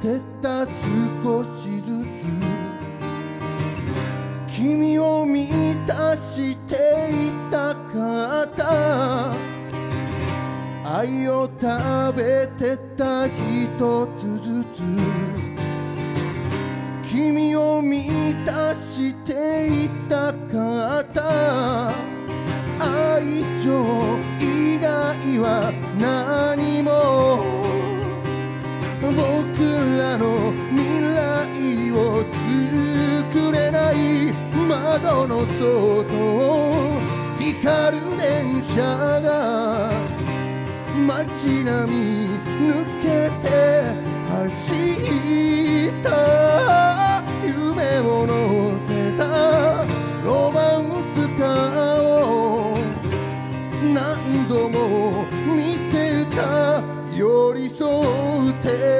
てった少しずつ君を満たしていたかった愛を食べてた一つずつ。君を満たしていたかった愛情以外は何の外を光る電車が街並み抜けて走った夢を乗せたロマンスカーを何度も見てた寄り添って